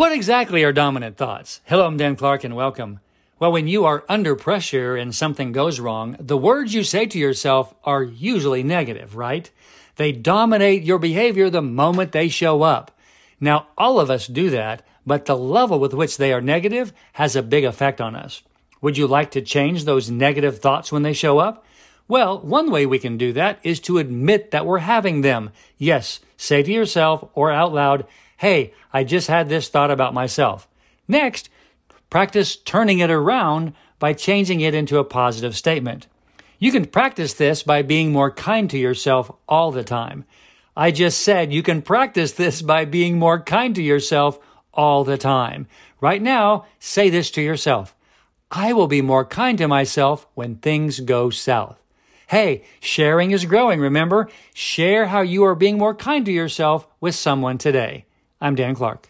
What exactly are dominant thoughts? Hello, I'm Dan Clark and welcome. Well, when you are under pressure and something goes wrong, the words you say to yourself are usually negative, right? They dominate your behavior the moment they show up. Now, all of us do that, but the level with which they are negative has a big effect on us. Would you like to change those negative thoughts when they show up? Well, one way we can do that is to admit that we're having them. Yes, say to yourself or out loud, Hey, I just had this thought about myself. Next, practice turning it around by changing it into a positive statement. You can practice this by being more kind to yourself all the time. I just said you can practice this by being more kind to yourself all the time. Right now, say this to yourself. I will be more kind to myself when things go south. Hey, sharing is growing, remember? Share how you are being more kind to yourself with someone today. I'm Dan Clark.